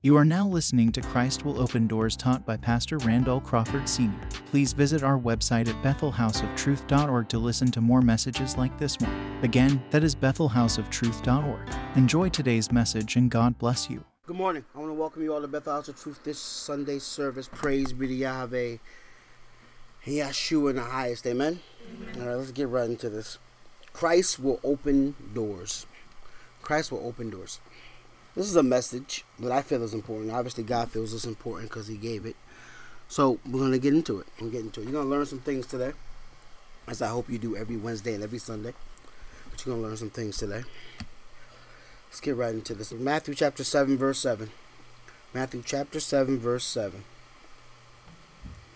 You are now listening to Christ Will Open Doors taught by Pastor Randall Crawford Sr. Please visit our website at bethelhouseoftruth.org to listen to more messages like this one. Again, that is bethelhouseoftruth.org. Enjoy today's message and God bless you. Good morning. I want to welcome you all to Bethel House of Truth this Sunday service. Praise be to Yahweh. Yeshua in the highest. Amen. All right, let's get right into this. Christ will open doors. Christ will open doors. This is a message that I feel is important. Obviously, God feels it's important because He gave it. So we're going to get into it. We'll get into it. You're going to learn some things today, as I hope you do every Wednesday and every Sunday. But you're going to learn some things today. Let's get right into this. Matthew chapter 7, verse 7. Matthew chapter 7, verse 7.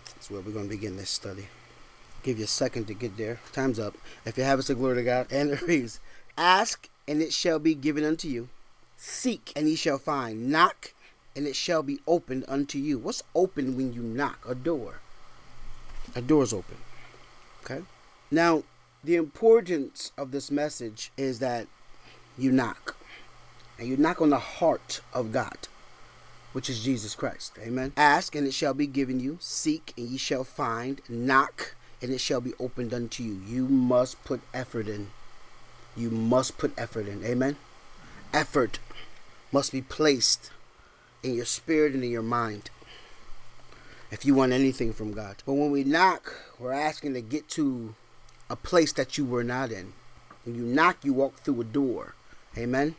That's where we're going to begin this study. Give you a second to get there. Time's up. If you have it, say glory to God. And it reads, Ask, and it shall be given unto you. Seek, and ye shall find. Knock, and it shall be opened unto you. What's open when you knock? A door. A door's open. Okay? Now, the importance of this message is that you knock. And you knock on the heart of God, which is Jesus Christ. Amen. Ask, and it shall be given you. Seek, and ye shall find. Knock, and it shall be opened unto you. You must put effort in. You must put effort in. Amen. Effort must be placed in your spirit and in your mind if you want anything from God. But when we knock, we're asking to get to a place that you were not in. When you knock, you walk through a door. Amen.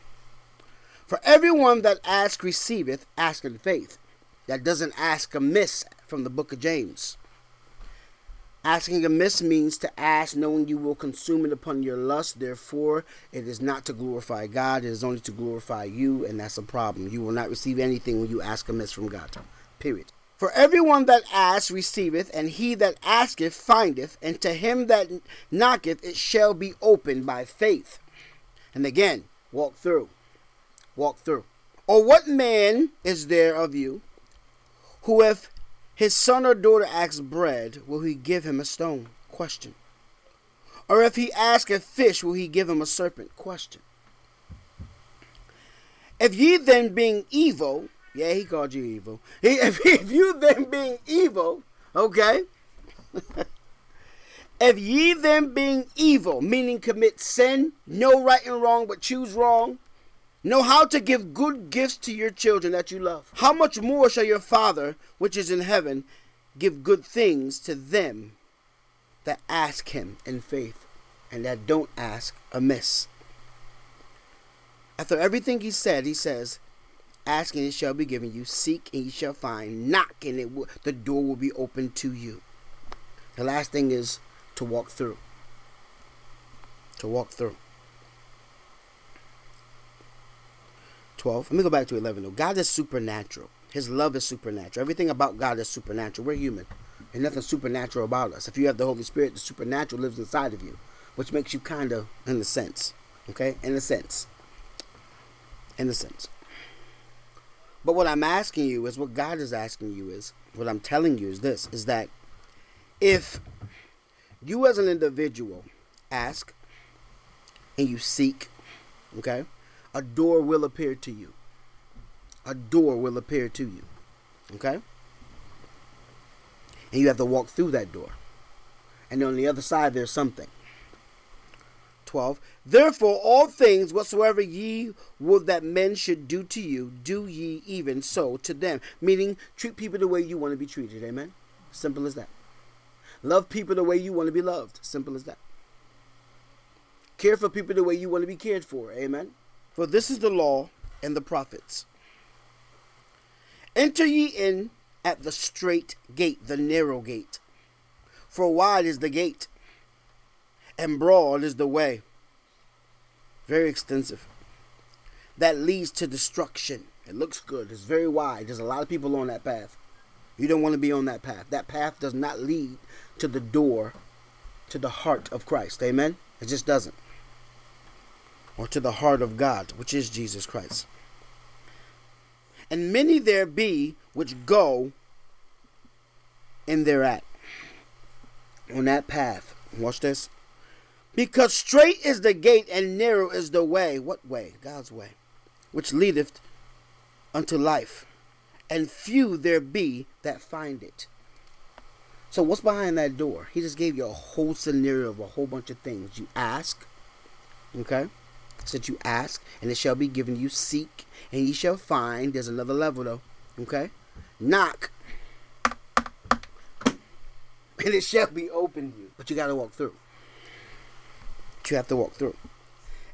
For everyone that asks receiveth, ask in faith. That doesn't ask amiss from the book of James. Asking amiss means to ask knowing you will consume it upon your lust. Therefore, it is not to glorify God, it is only to glorify you, and that's a problem. You will not receive anything when you ask amiss from God. Period. For everyone that asks receiveth, and he that asketh findeth, and to him that knocketh it shall be opened by faith. And again, walk through. Walk through. Or what man is there of you who if his son or daughter asks bread, will he give him a stone? Question. Or if he asks a fish, will he give him a serpent? Question. If ye then being evil, yeah, he called you evil. If, if you then being evil, okay. if ye then being evil, meaning commit sin, know right and wrong, but choose wrong, Know how to give good gifts to your children that you love. How much more shall your Father, which is in heaven, give good things to them that ask him in faith and that don't ask amiss? After everything he said, he says, Ask and it shall be given you, seek and you shall find, knock and it will, the door will be open to you. The last thing is to walk through. To walk through. 12. Let me go back to 11 though. God is supernatural. His love is supernatural. Everything about God is supernatural. We're human. There's nothing supernatural about us. If you have the Holy Spirit, the supernatural lives inside of you, which makes you kind of, in a sense, okay? In a sense. In a sense. But what I'm asking you is what God is asking you is, what I'm telling you is this, is that if you as an individual ask and you seek, okay? A door will appear to you. A door will appear to you. Okay? And you have to walk through that door. And on the other side, there's something. 12. Therefore, all things whatsoever ye would that men should do to you, do ye even so to them. Meaning, treat people the way you want to be treated. Amen? Simple as that. Love people the way you want to be loved. Simple as that. Care for people the way you want to be cared for. Amen? For this is the law and the prophets. Enter ye in at the strait gate, the narrow gate. For wide is the gate, and broad is the way. Very extensive. That leads to destruction. It looks good. It's very wide. There's a lot of people on that path. You don't want to be on that path. That path does not lead to the door to the heart of Christ. Amen? It just doesn't or to the heart of God, which is Jesus Christ. And many there be which go in thereat, on that path. Watch this. Because straight is the gate and narrow is the way. What way? God's way. Which leadeth unto life. and few there be that find it. So, what's behind that door? He just gave you a whole scenario of a whole bunch of things. You ask, okay? Said you ask, and it shall be given you. Seek, and ye shall find. There's another level though, okay? Knock, and it shall be opened to you. But you got to walk through. But you have to walk through.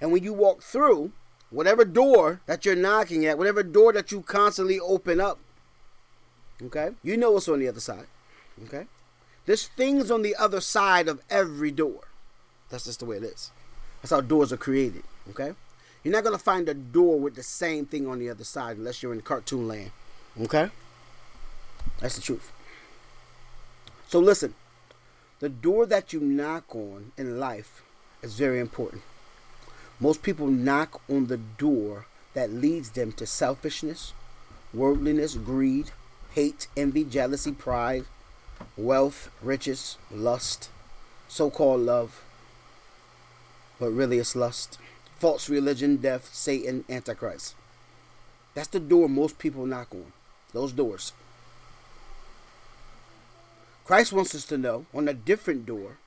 And when you walk through, whatever door that you're knocking at, whatever door that you constantly open up, okay, you know what's on the other side, okay? There's things on the other side of every door. That's just the way it is. That's how doors are created, okay? You're not going to find a door with the same thing on the other side unless you're in cartoon land, okay? That's the truth. So listen, the door that you knock on in life is very important. Most people knock on the door that leads them to selfishness, worldliness, greed, hate, envy, jealousy, pride, wealth, riches, lust, so called love, but really it's lust, false religion, death, Satan, Antichrist. That's the door most people knock on. Those doors. Christ wants us to know on a different door,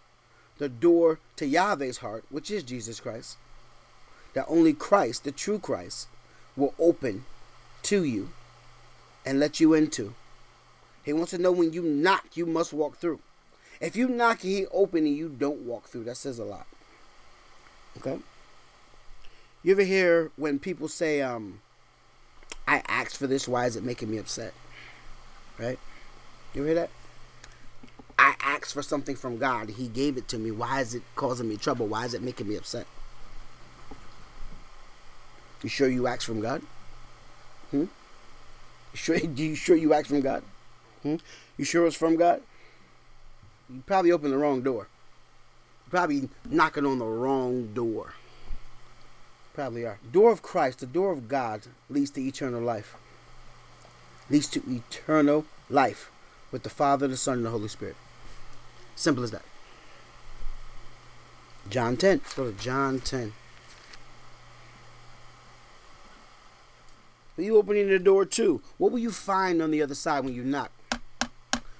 the door to Yahweh's heart, which is Jesus Christ, that only Christ, the true Christ, will open to you and let you into. He wants to know when you knock, you must walk through. If you knock he open and you don't walk through, that says a lot. Okay? You ever hear when people say, um, I asked for this, why is it making me upset? Right? You ever hear that? I asked for something from God. He gave it to me. Why is it causing me trouble? Why is it making me upset? You sure you asked from God? Hmm? You sure? Do you sure you asked from God? Hmm? You sure it's from God? You probably opened the wrong door. You probably knocking on the wrong door. Probably are. Door of Christ, the door of God, leads to eternal life. Leads to eternal life with the Father, the Son, and the Holy Spirit. Simple as that. John 10. Let's go to John 10. Are you opening the door too? What will you find on the other side when you knock?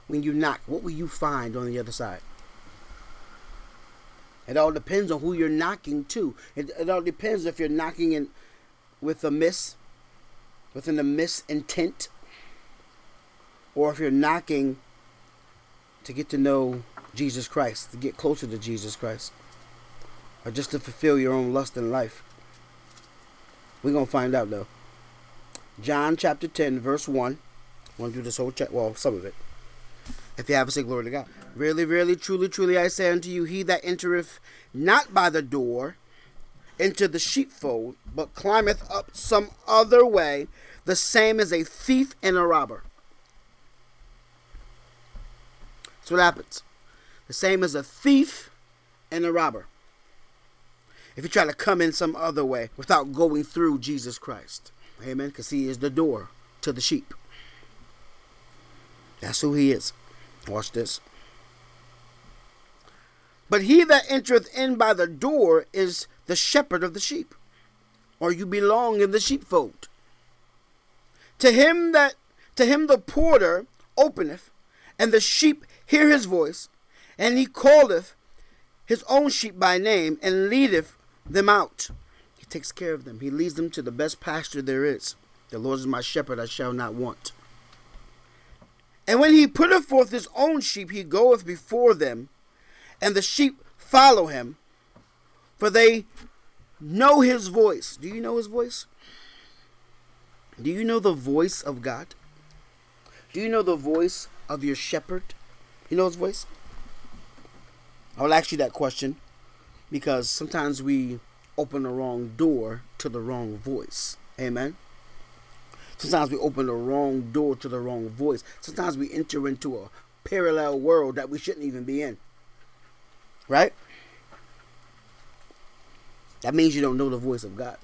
When you knock, what will you find on the other side? It all depends on who you're knocking to. It, it all depends if you're knocking in with a miss, with an miss intent, or if you're knocking to get to know Jesus Christ, to get closer to Jesus Christ, or just to fulfill your own lust in life. We're going to find out though. John chapter 10, verse 1. I want to do this whole chapter, well, some of it. If you have a say glory to God. Really, really, truly, truly, I say unto you, he that entereth not by the door into the sheepfold, but climbeth up some other way, the same as a thief and a robber. That's what happens. The same as a thief and a robber. If you try to come in some other way without going through Jesus Christ. Amen. Because he is the door to the sheep. That's who he is. Watch this. But he that entereth in by the door is the shepherd of the sheep, or you belong in the sheepfold. To him that to him the porter openeth, and the sheep hear his voice, and he calleth his own sheep by name, and leadeth them out. He takes care of them. He leads them to the best pasture there is. The Lord is my shepherd, I shall not want. And when he putteth forth his own sheep, he goeth before them, and the sheep follow him, for they know his voice. Do you know his voice? Do you know the voice of God? Do you know the voice of your shepherd? You know his voice? I will ask you that question because sometimes we open the wrong door to the wrong voice. Amen. Sometimes we open the wrong door to the wrong voice. Sometimes we enter into a parallel world that we shouldn't even be in. Right? That means you don't know the voice of God.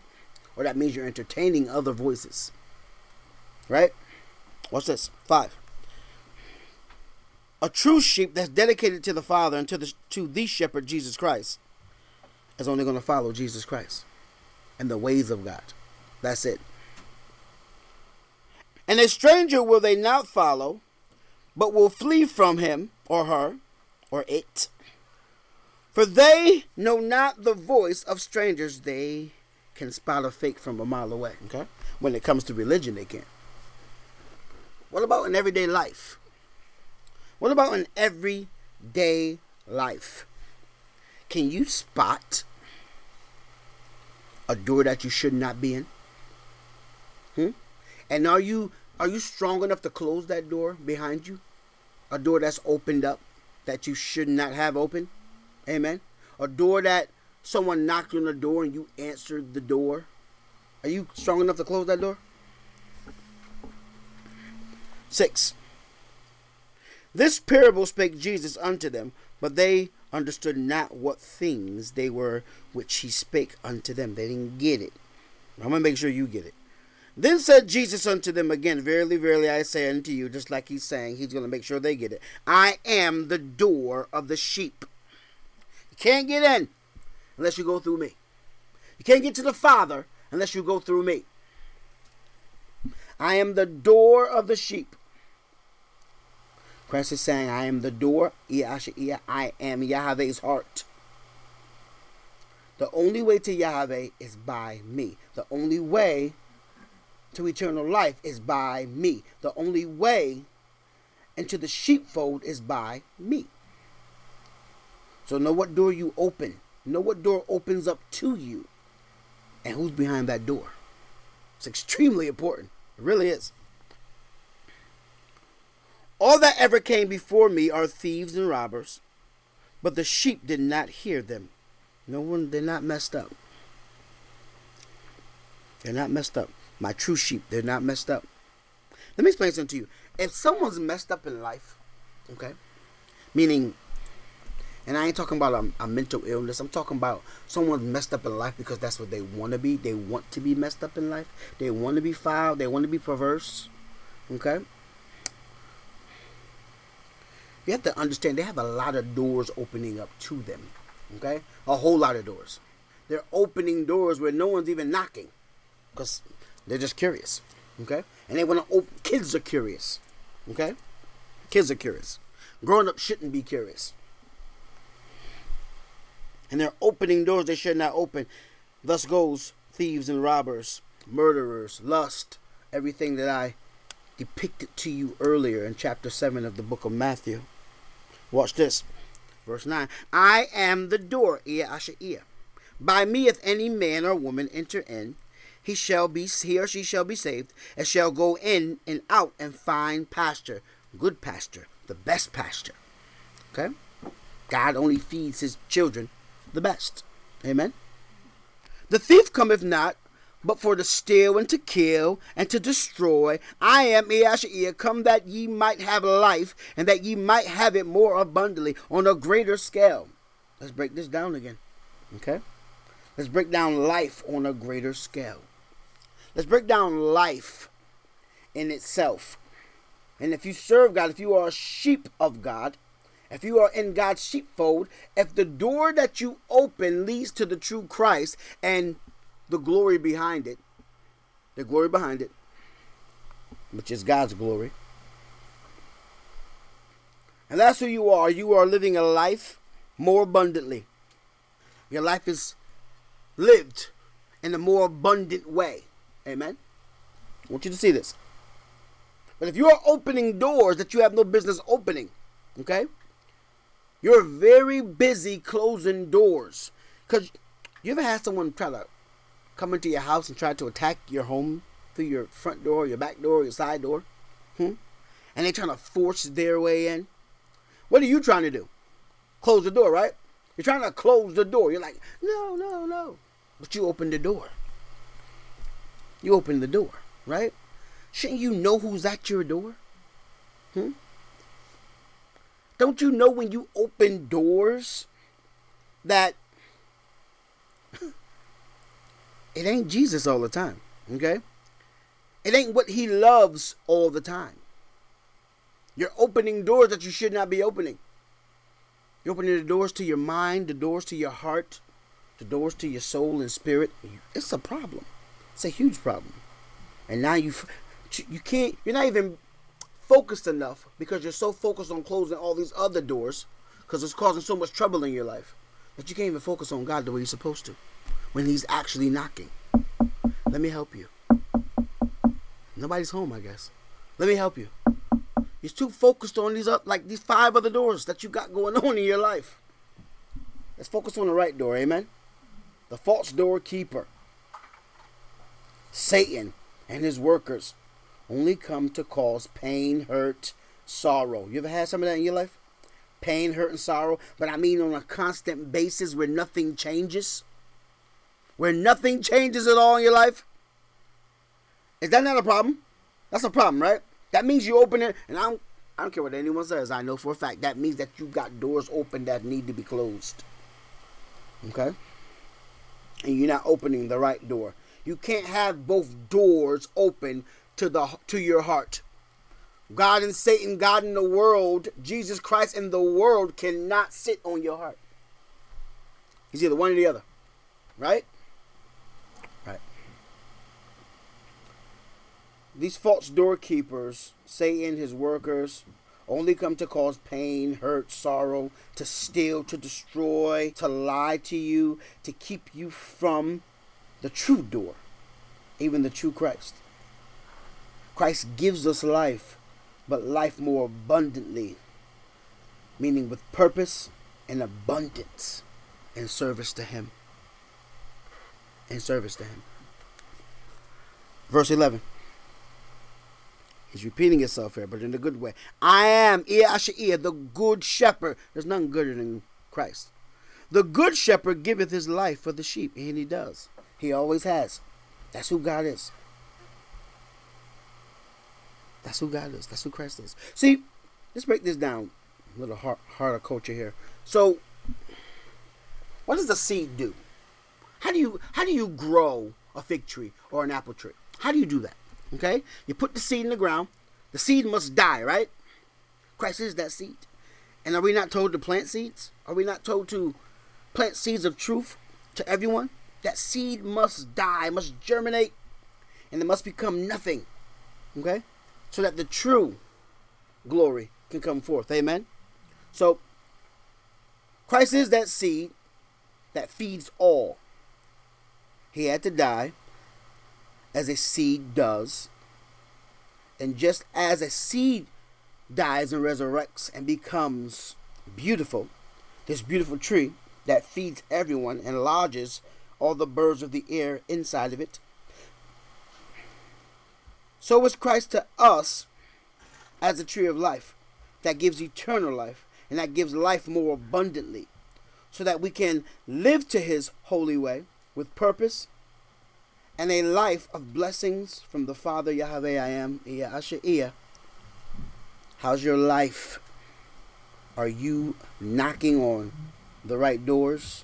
Or that means you're entertaining other voices. Right? Watch this. Five. A true sheep that's dedicated to the Father and to the to the shepherd Jesus Christ is only going to follow Jesus Christ and the ways of God. That's it. And a stranger will they not follow, but will flee from him or her or it. For they know not the voice of strangers. They can spot a fake from a mile away. Okay? When it comes to religion, they can. What about in everyday life? What about in everyday life? Can you spot a door that you should not be in? Hmm? And are you are you strong enough to close that door behind you? A door that's opened up that you should not have open? Amen. A door that someone knocked on the door and you answered the door. Are you strong enough to close that door? Six. This parable spake Jesus unto them, but they understood not what things they were which he spake unto them. They didn't get it. I'm going to make sure you get it. Then said Jesus unto them again, Verily, verily, I say unto you, just like he's saying, he's going to make sure they get it. I am the door of the sheep. You can't get in unless you go through me. You can't get to the Father unless you go through me. I am the door of the sheep. Christ is saying, I am the door. I am Yahweh's heart. The only way to Yahweh is by me. The only way to eternal life is by me. The only way into the sheepfold is by me. So know what door you open. Know what door opens up to you. And who's behind that door. It's extremely important. It really is. All that ever came before me are thieves and robbers, but the sheep did not hear them. No one, they're not messed up. They're not messed up. My true sheep, they're not messed up. Let me explain something to you. If someone's messed up in life, okay, meaning, and I ain't talking about a, a mental illness, I'm talking about someone's messed up in life because that's what they want to be. They want to be messed up in life. They want to be foul. They want to be perverse. Okay? you have to understand they have a lot of doors opening up to them. Okay? A whole lot of doors. They're opening doors where no one's even knocking because they're just curious. Okay? And they want to open. Kids are curious. Okay? Kids are curious. Grown up shouldn't be curious. And they're opening doors they should not open. Thus goes thieves and robbers, murderers, lust, everything that I depicted to you earlier in chapter 7 of the book of Matthew. Watch this. Verse 9 I am the door, Asher By me, if any man or woman enter in, he shall be he or she shall be saved, and shall go in and out and find pasture, good pasture, the best pasture. Okay? God only feeds his children the best. Amen. The thief cometh not but for to steal and to kill and to destroy. I am Yeshua, come that ye might have life, and that ye might have it more abundantly on a greater scale. Let's break this down again. Okay? Let's break down life on a greater scale. Let's break down life in itself. And if you serve God, if you are a sheep of God, if you are in God's sheepfold, if the door that you open leads to the true Christ and the glory behind it, the glory behind it, which is God's glory. And that's who you are. You are living a life more abundantly. Your life is lived in a more abundant way. Amen. I want you to see this. But if you are opening doors that you have no business opening, okay? You're very busy closing doors. Because you ever had someone try to come into your house and try to attack your home through your front door, your back door, your side door? Hmm? And they're trying to force their way in? What are you trying to do? Close the door, right? You're trying to close the door. You're like, no, no, no. But you open the door. You open the door, right? Shouldn't you know who's at your door? Hmm? Don't you know when you open doors that it ain't Jesus all the time, okay? It ain't what he loves all the time. You're opening doors that you should not be opening. You're opening the doors to your mind, the doors to your heart, the doors to your soul and spirit. It's a problem. It's a huge problem. And now you you can't. You're not even focused enough because you're so focused on closing all these other doors because it's causing so much trouble in your life that you can't even focus on God the way you're supposed to when He's actually knocking. Let me help you. Nobody's home, I guess. Let me help you. You're too focused on these up like these five other doors that you got going on in your life. Let's focus on the right door, amen. The false doorkeeper. Satan and his workers only come to cause pain, hurt, sorrow. You ever had some of that in your life? Pain, hurt, and sorrow. But I mean on a constant basis where nothing changes. Where nothing changes at all in your life. Is that not a problem? That's a problem, right? That means you open it, and I don't, I don't care what anyone says. I know for a fact that means that you got doors open that need to be closed. Okay? And you're not opening the right door. You can't have both doors open to the to your heart. God and Satan, God in the world, Jesus Christ in the world cannot sit on your heart. He's either one or the other. Right? Right. These false doorkeepers, Satan, his workers, only come to cause pain, hurt, sorrow, to steal, to destroy, to lie to you, to keep you from the true door, even the true Christ. Christ gives us life, but life more abundantly, meaning with purpose and abundance in service to Him. In service to Him. Verse 11. He's repeating himself here, but in a good way. I am Iasha'ir, the good shepherd. There's nothing gooder than Christ. The good shepherd giveth his life for the sheep, and he does. He always has. That's who God is. That's who God is. That's who Christ is. See, let's break this down. A little hard, horticulture here. So, what does the seed do? How do you how do you grow a fig tree or an apple tree? How do you do that? Okay? You put the seed in the ground. The seed must die, right? Christ is that seed. And are we not told to plant seeds? Are we not told to plant seeds of truth to everyone? That seed must die, must germinate, and it must become nothing. Okay? So that the true glory can come forth. Amen? So, Christ is that seed that feeds all. He had to die as a seed does. And just as a seed dies and resurrects and becomes beautiful, this beautiful tree that feeds everyone and lodges all the birds of the air inside of it, so is Christ to us as a tree of life that gives eternal life and that gives life more abundantly, so that we can live to his holy way with purpose and a life of blessings from the Father Yahweh I am, Iya How's your life? Are you knocking on the right doors?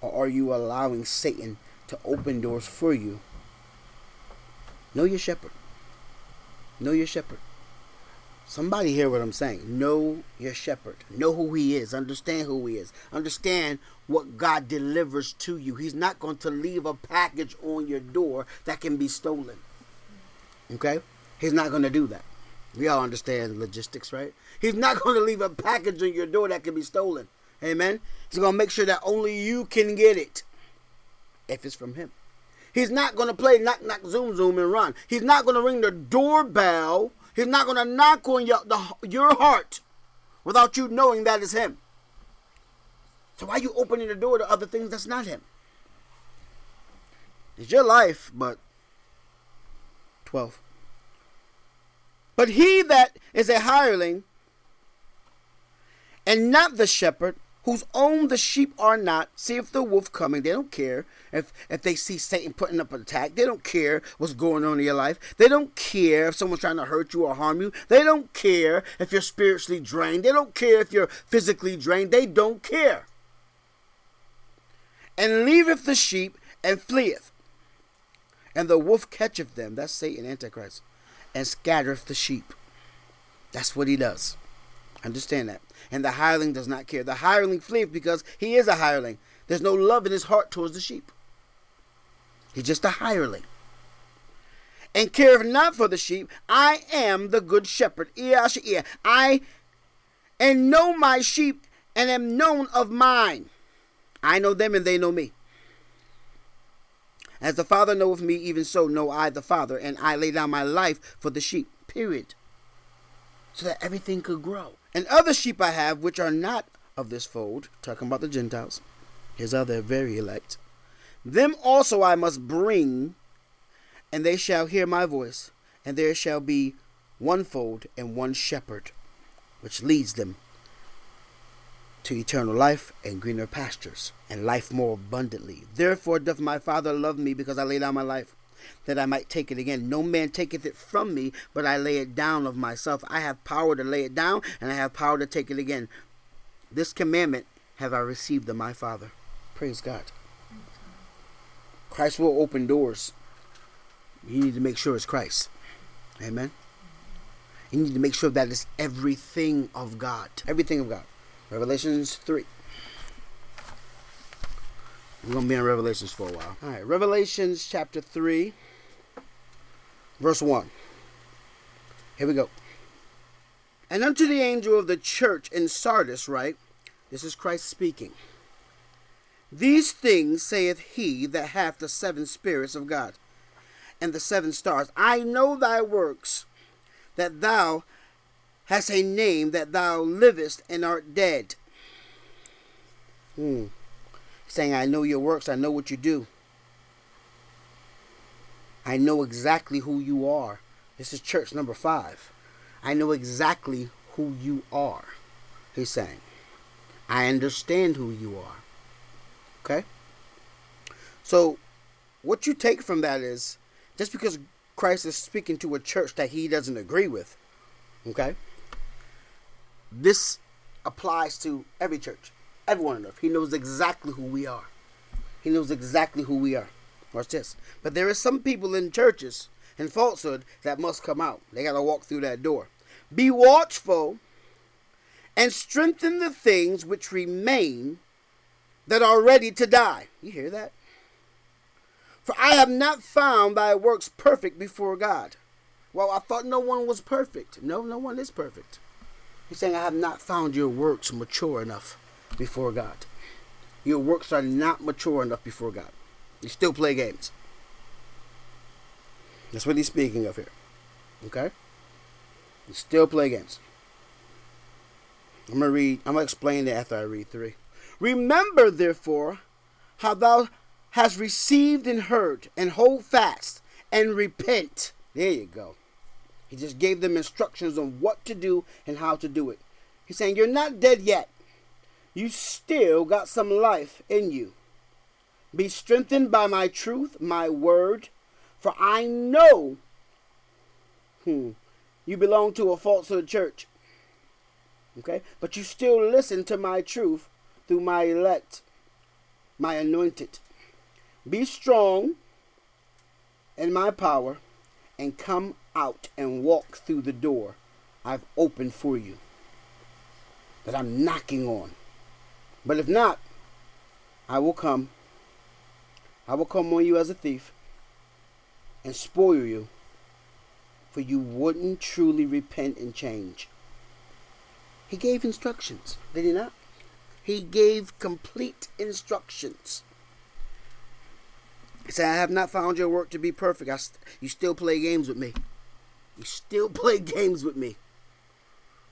Or are you allowing Satan to open doors for you? Know your shepherd. Know your shepherd. Somebody hear what I'm saying. Know your shepherd. Know who he is. Understand who he is. Understand what God delivers to you. He's not going to leave a package on your door that can be stolen. Okay? He's not going to do that. We all understand logistics, right? He's not going to leave a package on your door that can be stolen. Amen? He's going to make sure that only you can get it if it's from him. He's not going to play knock, knock, zoom, zoom, and run. He's not going to ring the doorbell He's not going to knock on your, the, your heart without you knowing that is Him. So why are you opening the door to other things that's not Him? It's your life, but 12. But he that is a hireling and not the shepherd whose own the sheep are not, see if the wolf coming. They don't care if, if they see Satan putting up an attack. They don't care what's going on in your life. They don't care if someone's trying to hurt you or harm you. They don't care if you're spiritually drained. They don't care if you're physically drained. They don't care. And leaveth the sheep and fleeth. And the wolf catcheth them. That's Satan, Antichrist. And scattereth the sheep. That's what he does. Understand that. And the hireling does not care. The hireling fleeth because he is a hireling. There's no love in his heart towards the sheep. He's just a hireling. and careth not for the sheep, I am the good shepherd. I and know my sheep and am known of mine. I know them and they know me. As the Father knoweth me, even so know I the Father, and I lay down my life for the sheep. Period. So that everything could grow. And other sheep I have which are not of this fold, talking about the Gentiles, his other very elect. Them also I must bring, and they shall hear my voice, and there shall be one fold and one shepherd, which leads them to eternal life and greener pastures, and life more abundantly. Therefore doth my Father love me, because I lay down my life, that I might take it again. No man taketh it from me, but I lay it down of myself. I have power to lay it down, and I have power to take it again. This commandment have I received of my Father. Praise God. Christ will open doors. You need to make sure it's Christ. Amen. You need to make sure that it's everything of God. Everything of God. Revelations 3. We're going to be in Revelations for a while. All right. Revelations chapter 3, verse 1. Here we go. And unto the angel of the church in Sardis, right? This is Christ speaking. These things saith he that hath the seven spirits of God and the seven stars. I know thy works, that thou hast a name, that thou livest and art dead. Hmm. Saying, I know your works, I know what you do. I know exactly who you are. This is church number five. I know exactly who you are. He's saying, I understand who you are. Okay? So, what you take from that is just because Christ is speaking to a church that he doesn't agree with, okay? This applies to every church, everyone on earth. He knows exactly who we are. He knows exactly who we are. Watch this. But there is some people in churches and falsehood that must come out. They got to walk through that door. Be watchful and strengthen the things which remain that are ready to die. You hear that? For I have not found thy works perfect before God. Well, I thought no one was perfect. No, no one is perfect. He's saying, I have not found your works mature enough before God. Your works are not mature enough before God. You still play games. That's what he's speaking of here. Okay? You still play games. I'm gonna read I'm gonna explain it after I read three. Remember therefore how thou hast received and heard, and hold fast and repent. There you go. He just gave them instructions on what to do and how to do it. He's saying, You're not dead yet. You still got some life in you. Be strengthened by my truth, my word, for I know hmm, you belong to a falsehood church. Okay? But you still listen to my truth through my elect, my anointed. Be strong in my power and come out and walk through the door I've opened for you that I'm knocking on. But if not, I will come. I will come on you as a thief and spoil you, for you wouldn't truly repent and change. He gave instructions, did he not? He gave complete instructions. He said, I have not found your work to be perfect. St- you still play games with me. You still play games with me.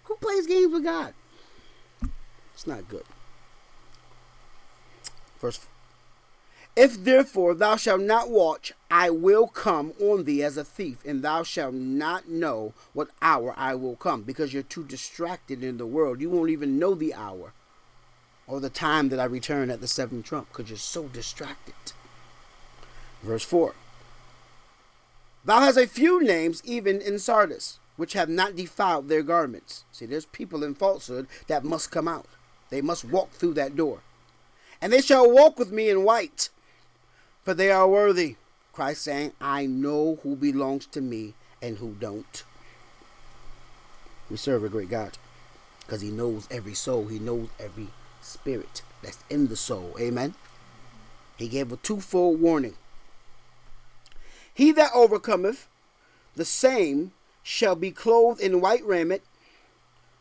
Who plays games with God? It's not good. Verse If therefore thou shalt not watch, I will come on thee as a thief, and thou shalt not know what hour I will come, because you're too distracted in the world. You won't even know the hour or the time that I return at the seventh trump, because you're so distracted. Verse 4 Thou hast a few names even in Sardis, which have not defiled their garments. See, there's people in falsehood that must come out. They must walk through that door. And they shall walk with me in white, for they are worthy. Christ saying, I know who belongs to me and who don't. We serve a great God because he knows every soul, he knows every spirit that's in the soul. Amen. He gave a twofold warning. He that overcometh the same shall be clothed in white raiment.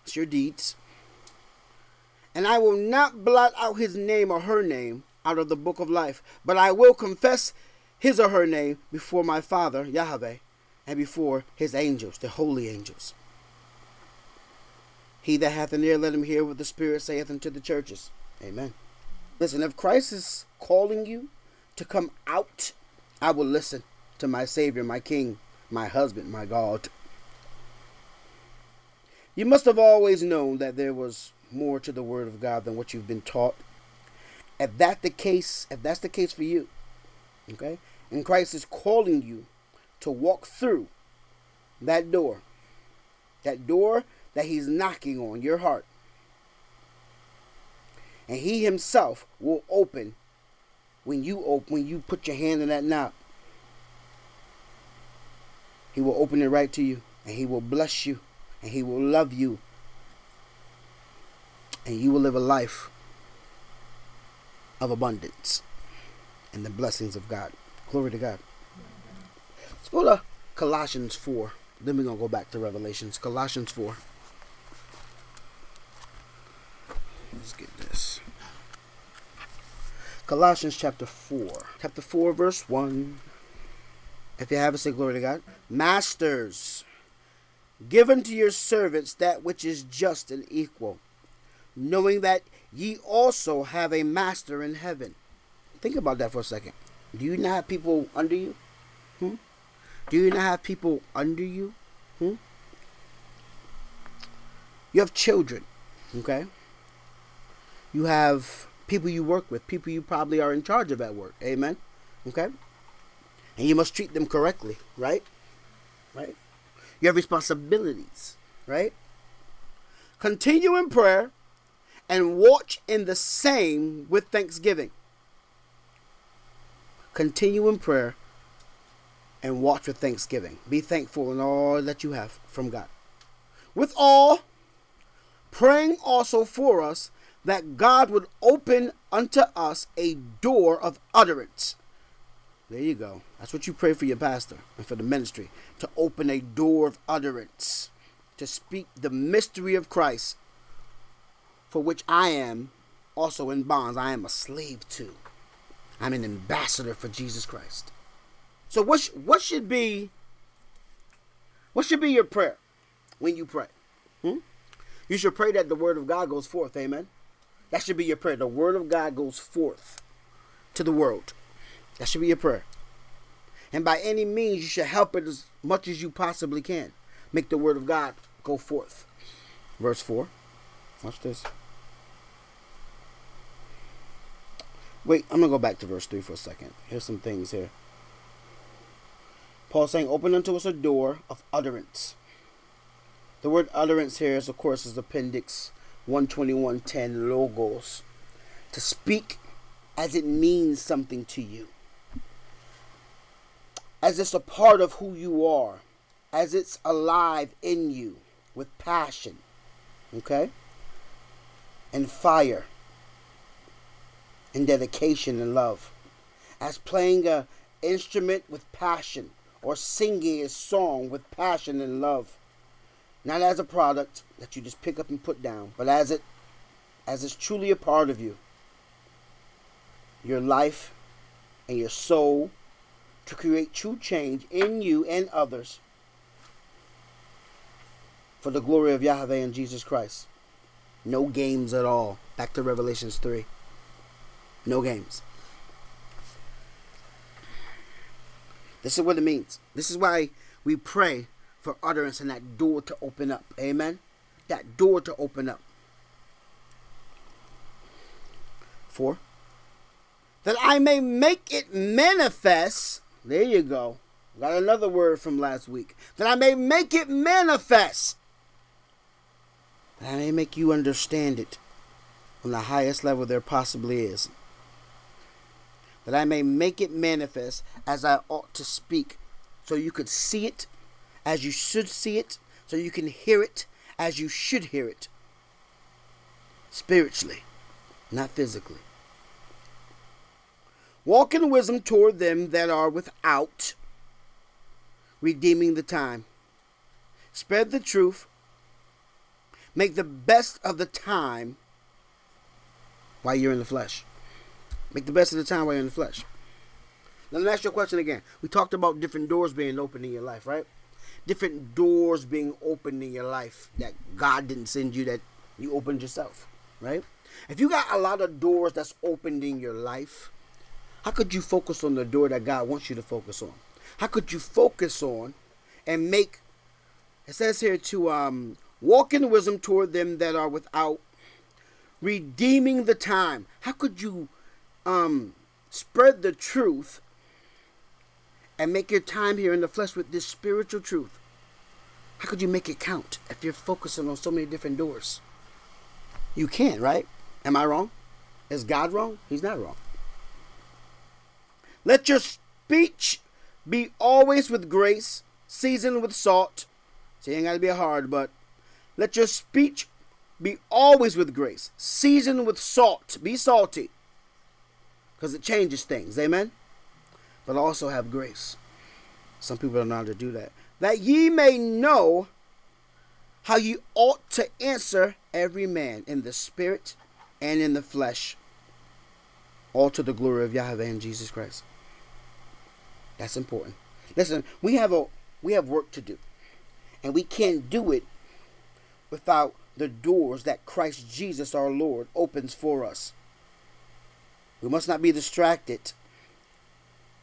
It's your deeds. And I will not blot out his name or her name out of the book of life, but I will confess his or her name before my Father, Yahweh, and before his angels, the holy angels. He that hath an ear, let him hear what the Spirit saith unto the churches. Amen. Listen, if Christ is calling you to come out, I will listen to my Savior, my King, my husband, my God. You must have always known that there was more to the Word of God than what you've been taught. If that the case, if that's the case for you, okay, and Christ is calling you to walk through that door, that door that He's knocking on your heart, and He Himself will open when you open when you put your hand in that knob. He will open it right to you, and He will bless you, and He will love you, and you will live a life of abundance and the blessings of God. Glory to God. Let's go to Colossians 4. Then we're going to go back to Revelations. Colossians 4. Let's get this. Colossians chapter 4. Chapter 4, verse 1. If you have it, say glory to God. Masters, give unto your servants that which is just and equal, knowing that ye also have a master in heaven. Think about that for a second. Do you not have people under you? Hmm? Do you not have people under you? Hmm? You have children, okay? You have people you work with, people you probably are in charge of at work. Amen. Okay? And you must treat them correctly, right? Right? You have responsibilities, right? Continue in prayer and watch in the same with thanksgiving. Continue in prayer and watch with thanksgiving. Be thankful in all that you have from God. With all, praying also for us that God would open unto us a door of utterance. There you go. That's what you pray for your pastor and for the ministry to open a door of utterance, to speak the mystery of Christ, for which I am also in bonds. I am a slave to. I'm an ambassador for Jesus Christ. So what sh- what should be what should be your prayer when you pray? Hmm? You should pray that the word of God goes forth. Amen. That should be your prayer. The word of God goes forth to the world. That should be your prayer. And by any means, you should help it as much as you possibly can. Make the word of God go forth. Verse 4. Watch this. Wait, I'm going to go back to verse 3 for a second. Here's some things here. Paul saying, Open unto us a door of utterance. The word utterance here is, of course, is appendix 121.10 logos. To speak as it means something to you. As it's a part of who you are. As it's alive in you with passion. Okay? And fire. And dedication and love. As playing a instrument with passion or singing a song with passion and love not as a product that you just pick up and put down, but as it as it's truly a part of you. Your life and your soul to create true change in you and others for the glory of Yahweh and Jesus Christ. No games at all. Back to Revelations 3. No games. This is what it means. This is why we pray for utterance and that door to open up. Amen. That door to open up. Four. That I may make it manifest. There you go. Got another word from last week. That I may make it manifest. That I may make you understand it on the highest level there possibly is. That I may make it manifest as I ought to speak. So you could see it as you should see it, so you can hear it as you should hear it. Spiritually, not physically. Walk in wisdom toward them that are without, redeeming the time. Spread the truth. Make the best of the time while you're in the flesh. Make the best of the time while you're in the flesh. Now, let me ask you a question again. We talked about different doors being open in your life, right? Different doors being open in your life that God didn't send you, that you opened yourself, right? If you got a lot of doors that's opened in your life, how could you focus on the door that God wants you to focus on? How could you focus on and make it says here to um, walk in wisdom toward them that are without, redeeming the time. How could you um, spread the truth and make your time here in the flesh with this spiritual truth? How could you make it count if you're focusing on so many different doors? You can't, right? Am I wrong? Is God wrong? He's not wrong. Let your speech be always with grace, seasoned with salt you ain't got to be hard, but let your speech be always with grace, seasoned with salt. Be salty, because it changes things. Amen? But also have grace. Some people don't know how to do that. That ye may know how ye ought to answer every man in the spirit and in the flesh, all to the glory of Yahweh and Jesus Christ. That's important. Listen, we have a we have work to do. And we can't do it without the doors that Christ Jesus our Lord opens for us. We must not be distracted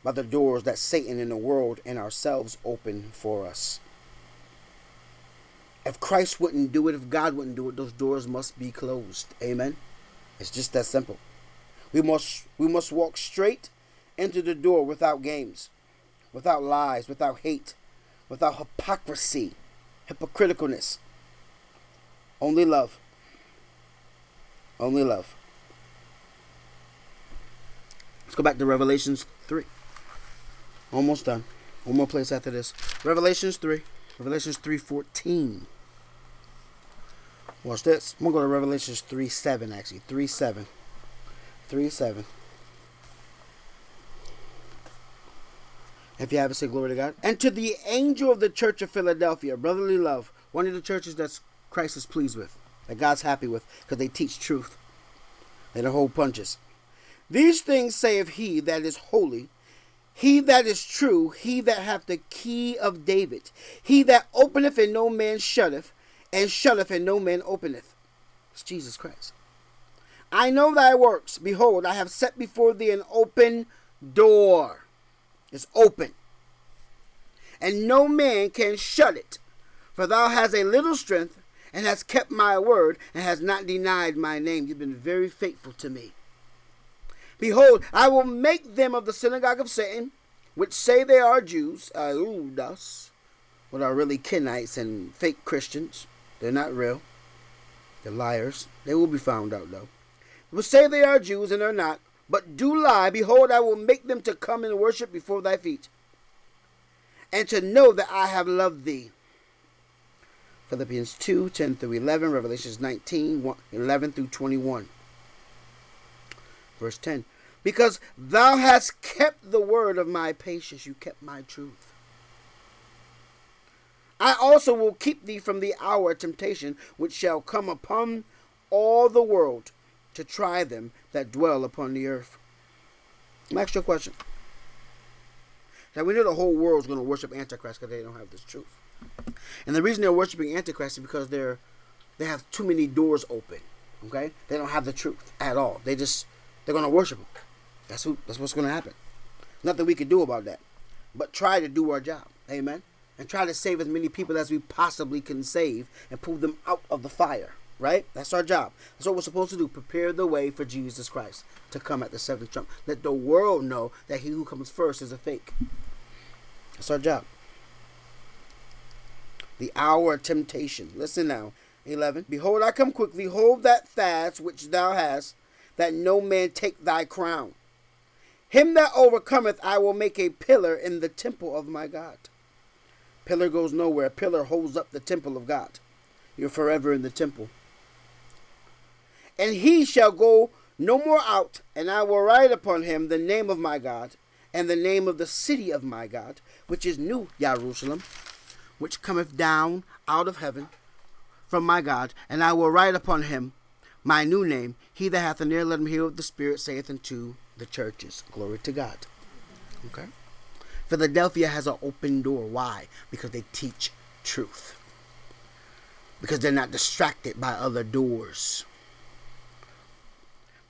by the doors that Satan and the world and ourselves open for us. If Christ wouldn't do it, if God wouldn't do it, those doors must be closed. Amen. It's just that simple. We must we must walk straight into the door without games, without lies, without hate, without hypocrisy, hypocriticalness. Only love. Only love. Let's go back to Revelations 3. Almost done. One more place after this. Revelations 3. Revelations 3.14. Watch this. I'm going to go to Revelations 3 7, actually. 3 7. 3 7. If you haven't said glory to God. And to the angel of the church of Philadelphia, brotherly love, one of the churches that Christ is pleased with, that God's happy with, because they teach truth. They don't hold punches. These things saith he that is holy, he that is true, he that hath the key of David, he that openeth and no man shutteth, and shutteth and no man openeth. It's Jesus Christ. I know thy works. Behold, I have set before thee an open door It's open, and no man can shut it. For thou hast a little strength, and hast kept my word, and hast not denied my name. You've been very faithful to me. Behold, I will make them of the synagogue of Satan, which say they are Jews, Audas, what are really Kenites and fake Christians. They're not real. They're liars. They will be found out, though. Which say they are Jews and are not, but do lie, behold, I will make them to come and worship before thy feet, and to know that I have loved thee. Philippians 2 10 through 11, Revelations 19 1, 11 through 21. Verse 10 Because thou hast kept the word of my patience, you kept my truth. I also will keep thee from the hour of temptation which shall come upon all the world to try them that dwell upon the earth. Me ask you a question. Now we know the whole world is going to worship Antichrist because they don't have this truth. And the reason they're worshiping Antichrist is because they're they have too many doors open. Okay? They don't have the truth at all. They just they're to worship him. That's who that's what's to happen. Nothing we can do about that. But try to do our job. Amen. And try to save as many people as we possibly can save and pull them out of the fire right? That's our job. That's what we're supposed to do. Prepare the way for Jesus Christ to come at the seventh trump. Let the world know that he who comes first is a fake. That's our job. The hour of temptation. Listen now. 11. Behold, I come quickly. Hold that fast which thou hast, that no man take thy crown. Him that overcometh, I will make a pillar in the temple of my God. Pillar goes nowhere. Pillar holds up the temple of God. You're forever in the temple and he shall go no more out, and I will write upon him the name of my God and the name of the city of my God, which is New Jerusalem, which cometh down out of heaven from my God, and I will write upon him my new name. He that hath an ear, let him hear what the Spirit saith unto the churches. Glory to God. Okay? Philadelphia has an open door. Why? Because they teach truth. Because they're not distracted by other doors.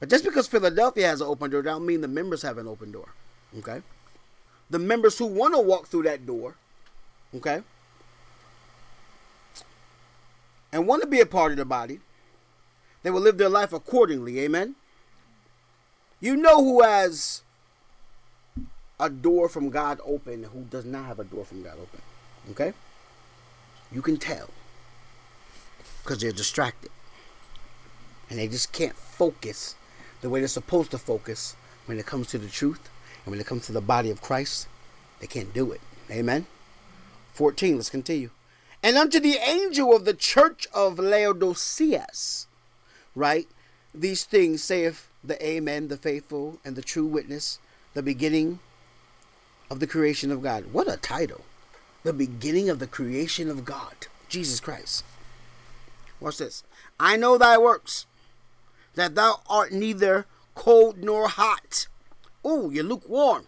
But just because Philadelphia has an open door, don't mean the members have an open door. Okay? The members who want to walk through that door, okay, and want to be a part of the body, they will live their life accordingly. Amen. You know who has a door from God open who does not have a door from God open. Okay? You can tell because they're distracted and they just can't focus the way they're supposed to focus when it comes to the truth and when it comes to the body of Christ. They can't do it. Amen. 14, let's continue. And unto the angel of the church of Laodiceas, right? These things saith the Amen, the faithful, and the true witness, the beginning of the creation of God. What a title! The beginning of the creation of God. Jesus Christ. Watch this. I know thy works, that thou art neither cold nor hot. Ooh, you're lukewarm,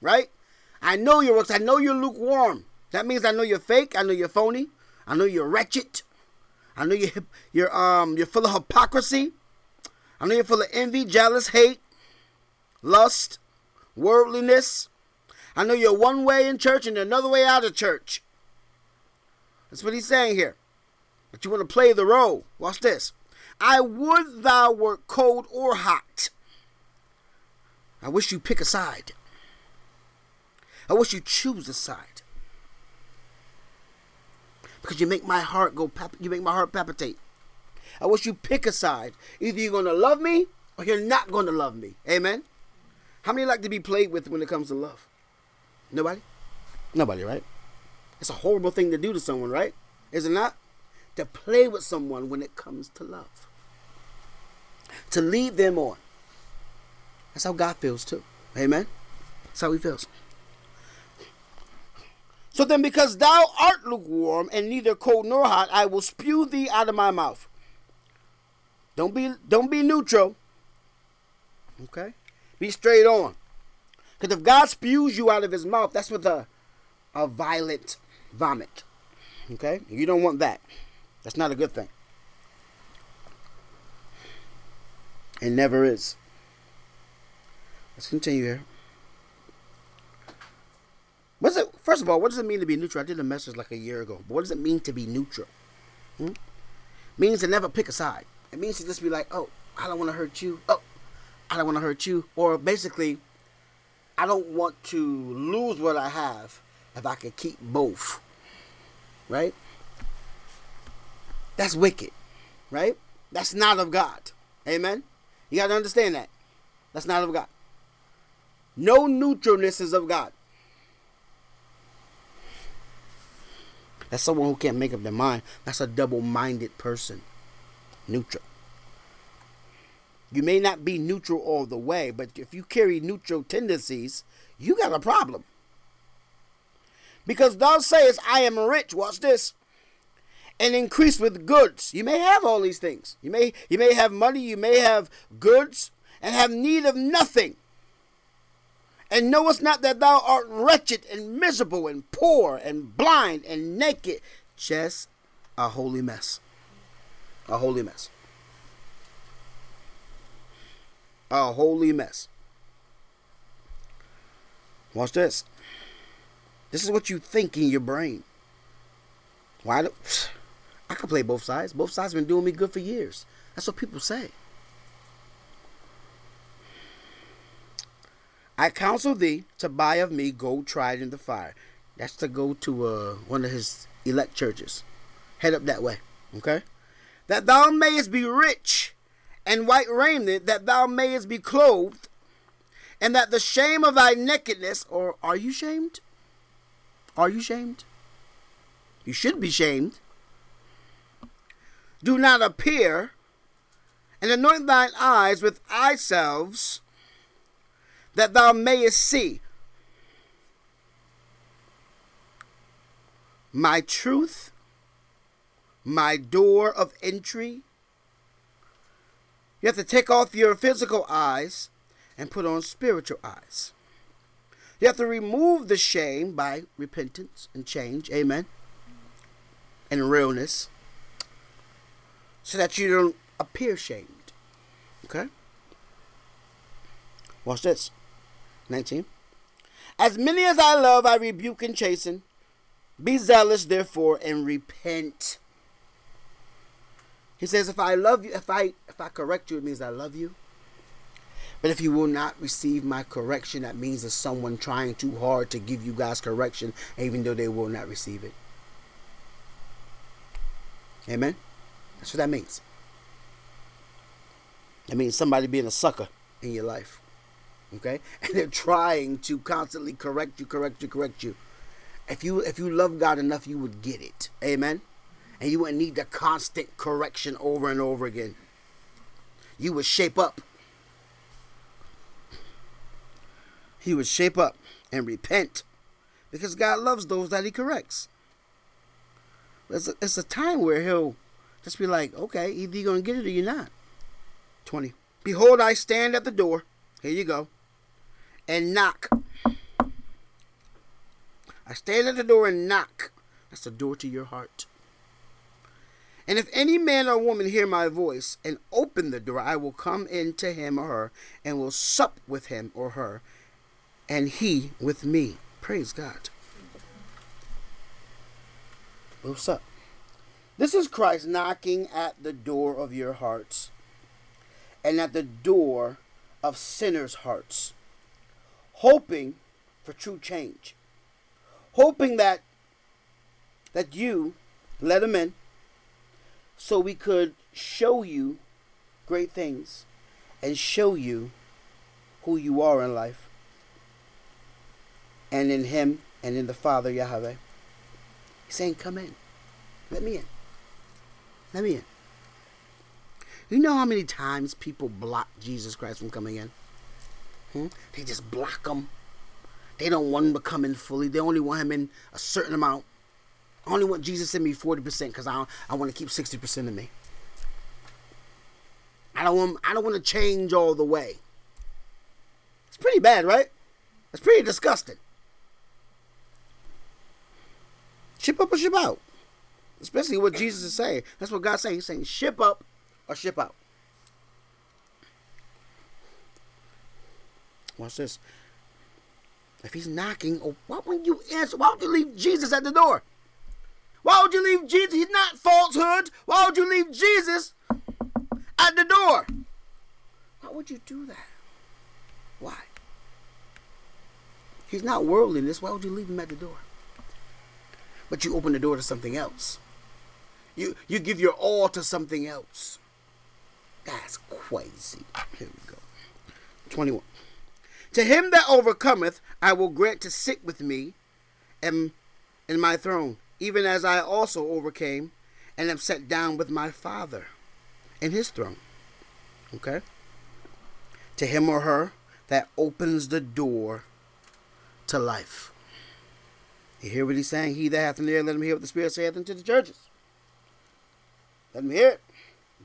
right? I know your works. I know you're lukewarm. That means I know you're fake. I know you're phony. I know you're wretched. I know you're you're um you're full of hypocrisy. I know you're full of envy, jealous, hate, lust, worldliness. I know you're one way in church and another way out of church. That's what he's saying here. But you want to play the role. Watch this. I would thou were cold or hot. I wish you pick a side. I wish you choose a side because you make my heart go you make my heart palpitate. I wish you pick a side. Either you're to love me or you're not to love me. Amen. How many like to be played with when it comes to love? Nobody? Nobody, right? It's a horrible thing to do to someone, right? Is it not? To play with someone when it comes to love. To lead them on. That's how God feels too. Amen. That's how he feels. So then, because thou art lukewarm and neither cold nor hot, I will spew thee out of my mouth. Don't be don't be neutral. Okay? Be straight on. Because if God spews you out of his mouth, that's with a a violent vomit. Okay? You don't want that. That's not a good thing. It never is. Let's continue here. What's it? First of all, what does it mean to be neutral? I did a message like a year ago. But what does it mean to be neutral? Hmm? Means to never pick a side. It means to just be like, oh, I don't want to hurt you. Oh, I don't want to hurt you. Or basically, I don't want to lose what I have if I could keep both. Right? That's wicked. Right? That's not of God. Amen? You got to understand that. That's not of God. No neutralness is of God. That's someone who can't make up their mind. That's a double minded person. Neutral. You may not be neutral all the way, but if you carry neutral tendencies, you got a problem. Because thou sayest, I am rich, watch this, and increase with goods. You may have all these things. You may you may have money, you may have goods, and have need of nothing and knowest not that thou art wretched and miserable and poor and blind and naked. Just a holy mess. A holy mess. A holy mess. Watch this. This is what you think in your brain. Why do, I can play both sides. Both sides have been doing me good for years. That's what people say. I counsel thee to buy of me gold tried in the fire. That's to go to uh, one of his elect churches. Head up that way, okay? That thou mayest be rich and white raiment, that thou mayest be clothed, and that the shame of thy nakedness, or are you shamed? Are you shamed? You should be shamed. Do not appear, and anoint thine eyes with eye salves that thou mayest see my truth, my door of entry. You have to take off your physical eyes and put on spiritual eyes. You have to remove the shame by repentance and change, amen, and realness, so that you don't appear shamed. Okay? Watch this. 19. As many as I love, I rebuke and chasten. Be zealous, therefore, and repent. He says, if I love you, if I if I correct you, it means I love you. But if you will not receive my correction, that means there's someone trying too hard to give you guys correction, even though they will not receive it. Amen? That's what that means. That means somebody being a sucker in your life. Okay? And they're trying to constantly correct you, correct you, correct you. If you if you love God enough, you would get it. Amen? And you wouldn't need the constant correction over and over again. You would shape up. He would shape up and repent because God loves those that He corrects. It's a, it's a time where He'll just be like, okay, either you're going to get it or you're not. 20. Behold, I stand at the door. Here you go. And knock. I stand at the door and knock. That's the door to your heart. And if any man or woman hear my voice and open the door, I will come in to him or her and will sup with him or her, and he with me. Praise God. We'll sup. This is Christ knocking at the door of your hearts and at the door of sinners' hearts, hoping for true change, hoping that that you let him in so we could show you great things and show you who you are in life and in him and in the Father Yahweh. He's saying, Come in. Let me in. Let me in. You know how many times people block Jesus Christ from coming in? Hmm? They just block him. They don't want him to come in fully. They only want him in a certain amount. I only want Jesus in me 40% because I, I want to keep 60% of me. I don't want I don't want to change all the way. It's pretty bad, right? It's pretty disgusting. Ship up or ship out. Especially what Jesus is saying. That's what God's saying. He's saying ship up or ship out. Watch this. If he's knocking, oh, why wouldn't you answer? Why would you leave Jesus at the door? Why would you leave Jesus? He's not falsehood. Why would you leave Jesus at the door? Why would you do that? Why? He's not worldliness. Why would you leave him at the door? But you open the door to something else. You you give your all to something else. That's crazy. Here we go. 21. To him that overcometh, I will grant to sit with me in, in my throne, even as I also overcame and am set down with my Father in his throne. Okay? To him or her that opens the door to life. You hear what he's saying? He that hath an ear, let him hear what the Spirit saith unto the churches. Let him hear it.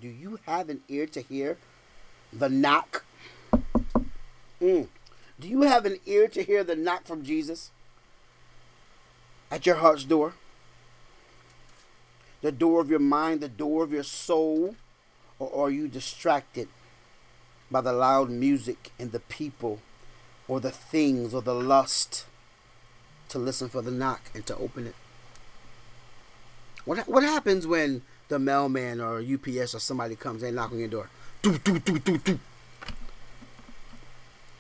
Do you have an ear to hear the knock? Mm. Do you have an ear to hear the knock from Jesus at your heart's door? The door of your mind, the door of your soul? Or are you distracted by the loud music and the people or the things or the lust to listen for the knock and to open it? What, what happens when the mailman or UPS or somebody comes in knocking your door? Do, do, do, do, do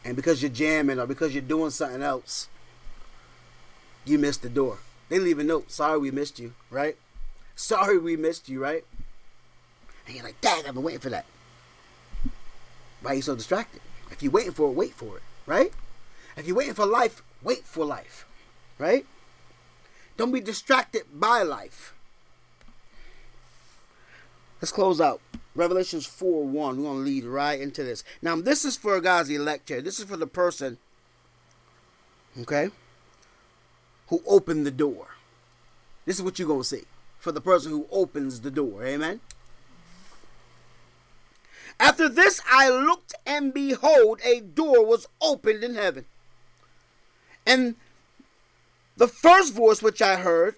and because you're jamming or because you're doing something else, you missed the door. They leave a note. Sorry we missed you, right? Sorry we missed you, right? And you're like, Dad, I've been waiting for that. Why are you so distracted? If you're waiting for it, wait for it, right? If you're waiting for life, wait for life, right? Don't be distracted by life. Let's close out. Revelations 4 1. We're going to lead right into this. Now, this is for God's elect here. This is for the person, okay, who opened the door. This is what you're going to see for the person who opens the door. Amen. After this, I looked, and behold, a door was opened in heaven. And the first voice which I heard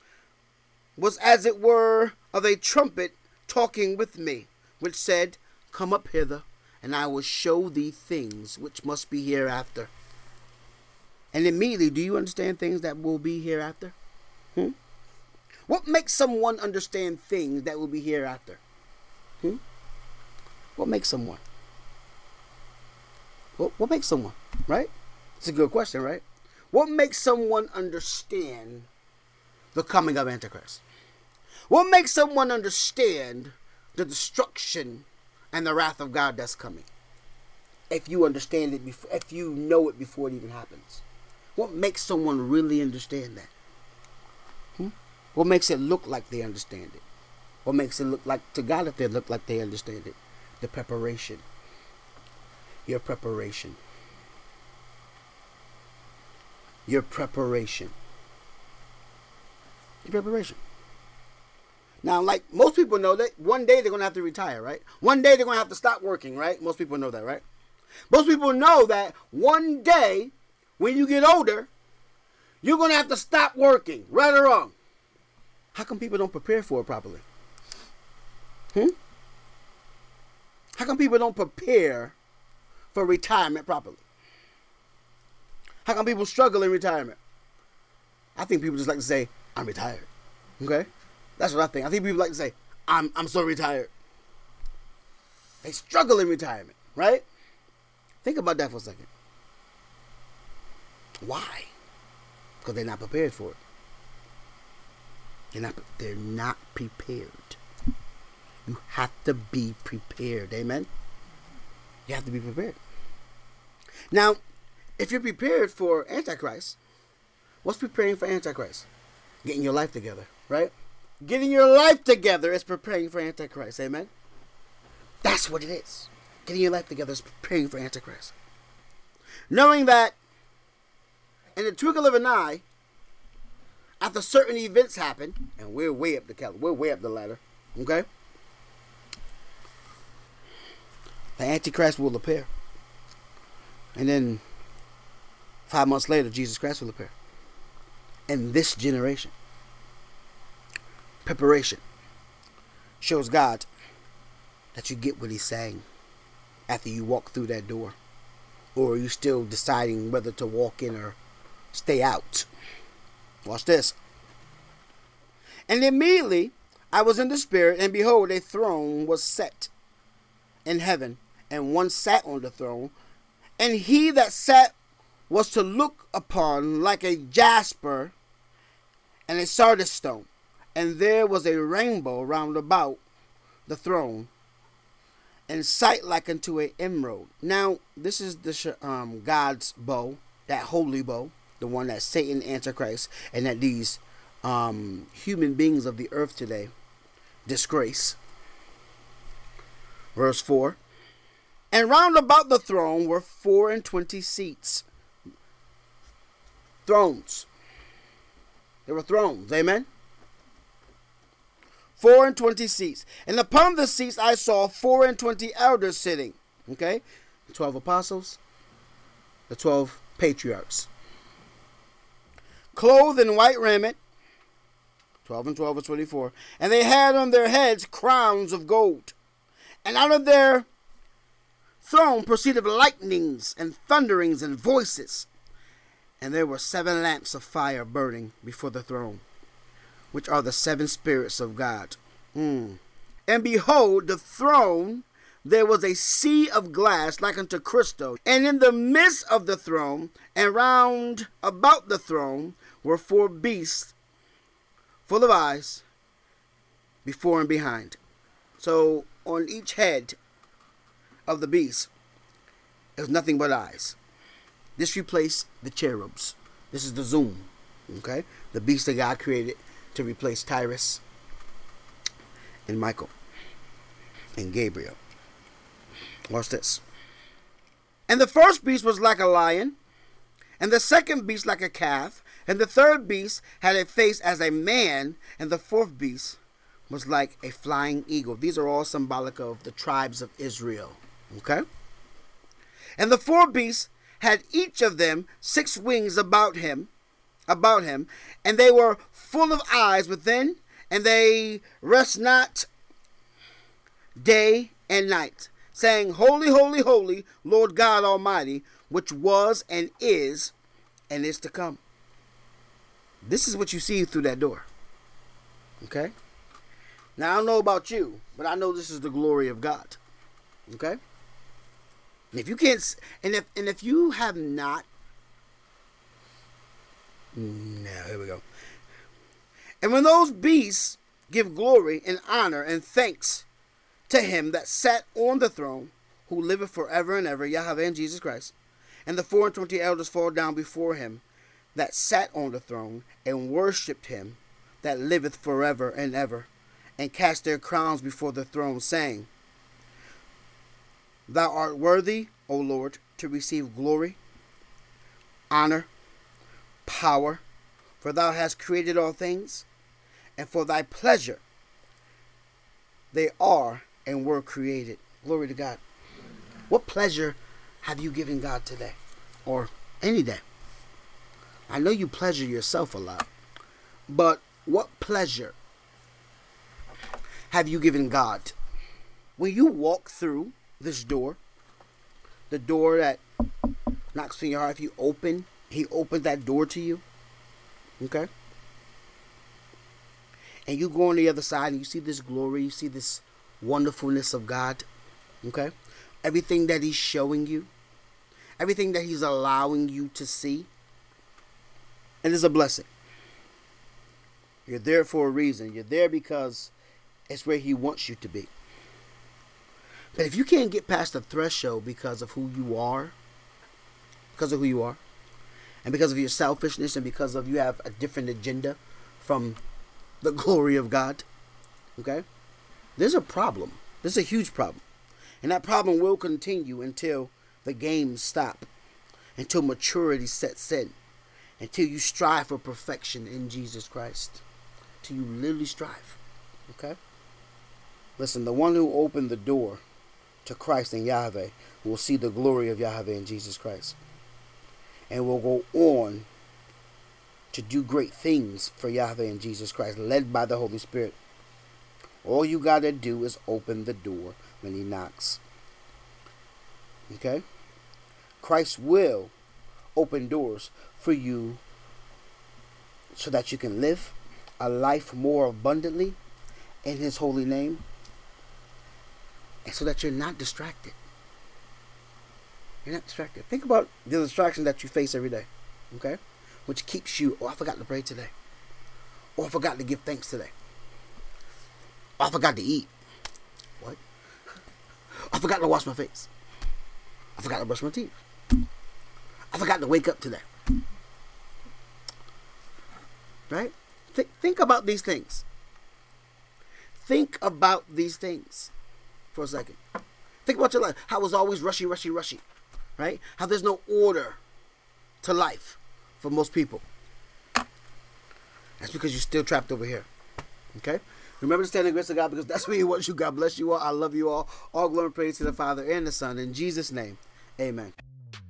was as it were of a trumpet talking with me, which said, Come up hither, and I will show thee things which must be hereafter. And immediately, do you understand things that will be hereafter? Hmm? What makes someone understand things that will be hereafter? Hmm? What makes someone? What, what makes someone, right? It's a good question, right? What makes someone understand the coming of Antichrist? What makes someone understand the destruction and the wrath of God that's coming? If you understand it before, if you know it before it even happens, what makes someone really understand that? Hmm? What makes it look like they understand it? What makes it look like to God if they look like they understand it? The preparation. Your preparation. Your preparation. Your preparation. Now, like most people know that one day they're gonna have to retire, right? One day they're gonna have to stop working, right? Most people know that, right? Most people know that one day when you get older, you're gonna have to stop working, right or wrong. How come people don't prepare for it properly? Hmm? How come people don't prepare for retirement properly? How come people struggle in retirement? I think people just like to say, I'm retired. Okay? That's what I think. I think people like to say, I'm I'm so retired. They struggle in retirement, right? Think about that for a second. Why? Because they're not prepared for it. They're not they're not prepared. You have to be prepared. Amen. You have to be prepared. Now, if you're prepared for Antichrist, what's preparing for Antichrist? Getting your life together, right? Getting your life together is preparing for Antichrist. Amen. That's what it is. Getting your life together is preparing for Antichrist. Knowing that in the twinkle of an eye, after certain events happen, and we're way up the cal- we're way up the ladder, okay? The Antichrist will appear. And then five months later, Jesus Christ will appear. In this generation. Preparation shows God that you get what He's saying after you walk through that door. Or are you still deciding whether to walk in or stay out? Watch this. And immediately I was in the Spirit, and behold, a throne was set in heaven, and one sat on the throne. And he that sat was to look upon like a jasper and a sardis stone. And there was a rainbow round about the throne, and sight like unto an emerald. Now, this is the um, God's bow, that holy bow, the one that Satan, Antichrist, and that these um, human beings of the earth today disgrace. Verse 4 And round about the throne were four and twenty seats. Thrones. There were thrones. Amen. Four and twenty seats. And upon the seats I saw four and twenty elders sitting. Okay? The twelve apostles, the twelve patriarchs. Clothed in white raiment. 12 and 12 is 24. And they had on their heads crowns of gold. And out of their throne proceeded lightnings and thunderings and voices. And there were seven lamps of fire burning before the throne, which are the seven spirits of God. Mm. And behold, the throne, there was a sea of glass like unto crystal. And in the midst of the throne, and round about the throne, were four beasts full of eyes before and behind. So on each head of the beast is nothing but eyes. This replaced the cherubs. This is the zoon. Okay? The beast that God created to replace Tyrus and Michael and Gabriel. Watch this. And the first beast was like a lion, and the second beast like a calf, And the third beast had a face as a man, and the fourth beast was like a flying eagle. These are all symbolic of the tribes of Israel. Okay? And the four beasts had each of them six wings about him, about him, and they were full of eyes within, and they rest not day and night, saying, Holy, holy, holy, Lord God Almighty, which was and is and is to come. This is what you see through that door. Okay? Now, I don't know about you, but I know this is the glory of God. Okay? And if you can't, and if and if you have not, mm, now here we go. And when those beasts give glory and honor and thanks to him that sat on the throne, who liveth forever and ever, Yahweh and Jesus Christ, and the four and twenty elders fall down before him that sat on the throne and worshipped him that liveth forever and ever, and cast their crowns before the throne, saying, Thou art worthy, O Lord, to receive glory, honor, power, for thou hast created all things, and for thy pleasure they are and were created. Glory to God. What pleasure have you given God today? Or any day? I know you pleasure yourself a lot, but what pleasure have you given God? When you walk through this door, the door that knocks on your heart, if you open, He opens that door to you. Okay? And you go on the other side and you see this glory, you see this wonderfulness of God. Okay? Everything that He's showing you, everything that He's allowing you to see. And It is a blessing. You're there for a reason. You're there because it's where He wants you to be. But if you can't get past the threshold because of who you are, because of who you are, and because of your selfishness, and because of you have a different agenda from the glory of God, okay, there's a problem. There's a huge problem. And that problem will continue until the games stop, until maturity sets in, until you strive for perfection in Jesus Christ, till you literally strive. Okay? Listen, the one who opened the door to Christ and Yahweh will see the glory of Yahweh in Jesus Christ. And will go on to do great things for Yahweh and Jesus Christ, led by the Holy Spirit. All you got to do is open the door when He knocks. Okay? Christ will open doors for you so that you can live a life more abundantly in His holy name and so that you're not distracted. You're not distracted. Think about the distraction that you face every day, okay? Which keeps you, oh, I forgot to pray today. Oh, I forgot to give thanks today. Oh, I forgot to eat. What? I forgot to wash my face. I forgot to brush my teeth. I forgot to wake up today. Right? Think, think about these things. Think about these things for a second. Think about your life. How it's always rushy, rushy, rushy. Right? How there's no order to life for most people. That's because you're still trapped over here. Okay? Remember to stand in the grace of God because that's where He wants you. God bless you all. I love you all. All glory and praise to the Father and the Son. In Jesus' name, amen.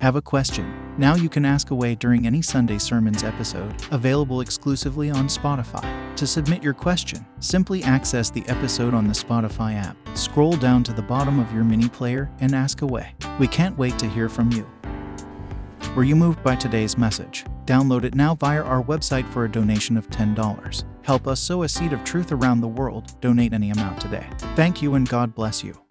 Have a question? Now you can ask away during any Sunday Sermons episode, available exclusively on Spotify. To submit your question, simply access the episode on the Spotify app, scroll down to the bottom of your mini player, and ask away. We can't wait to hear from you. Were you moved by today's message? Download it now via our website for a donation of $10. Help us sow a seed of truth around the world. Donate any amount today. Thank you and God bless you.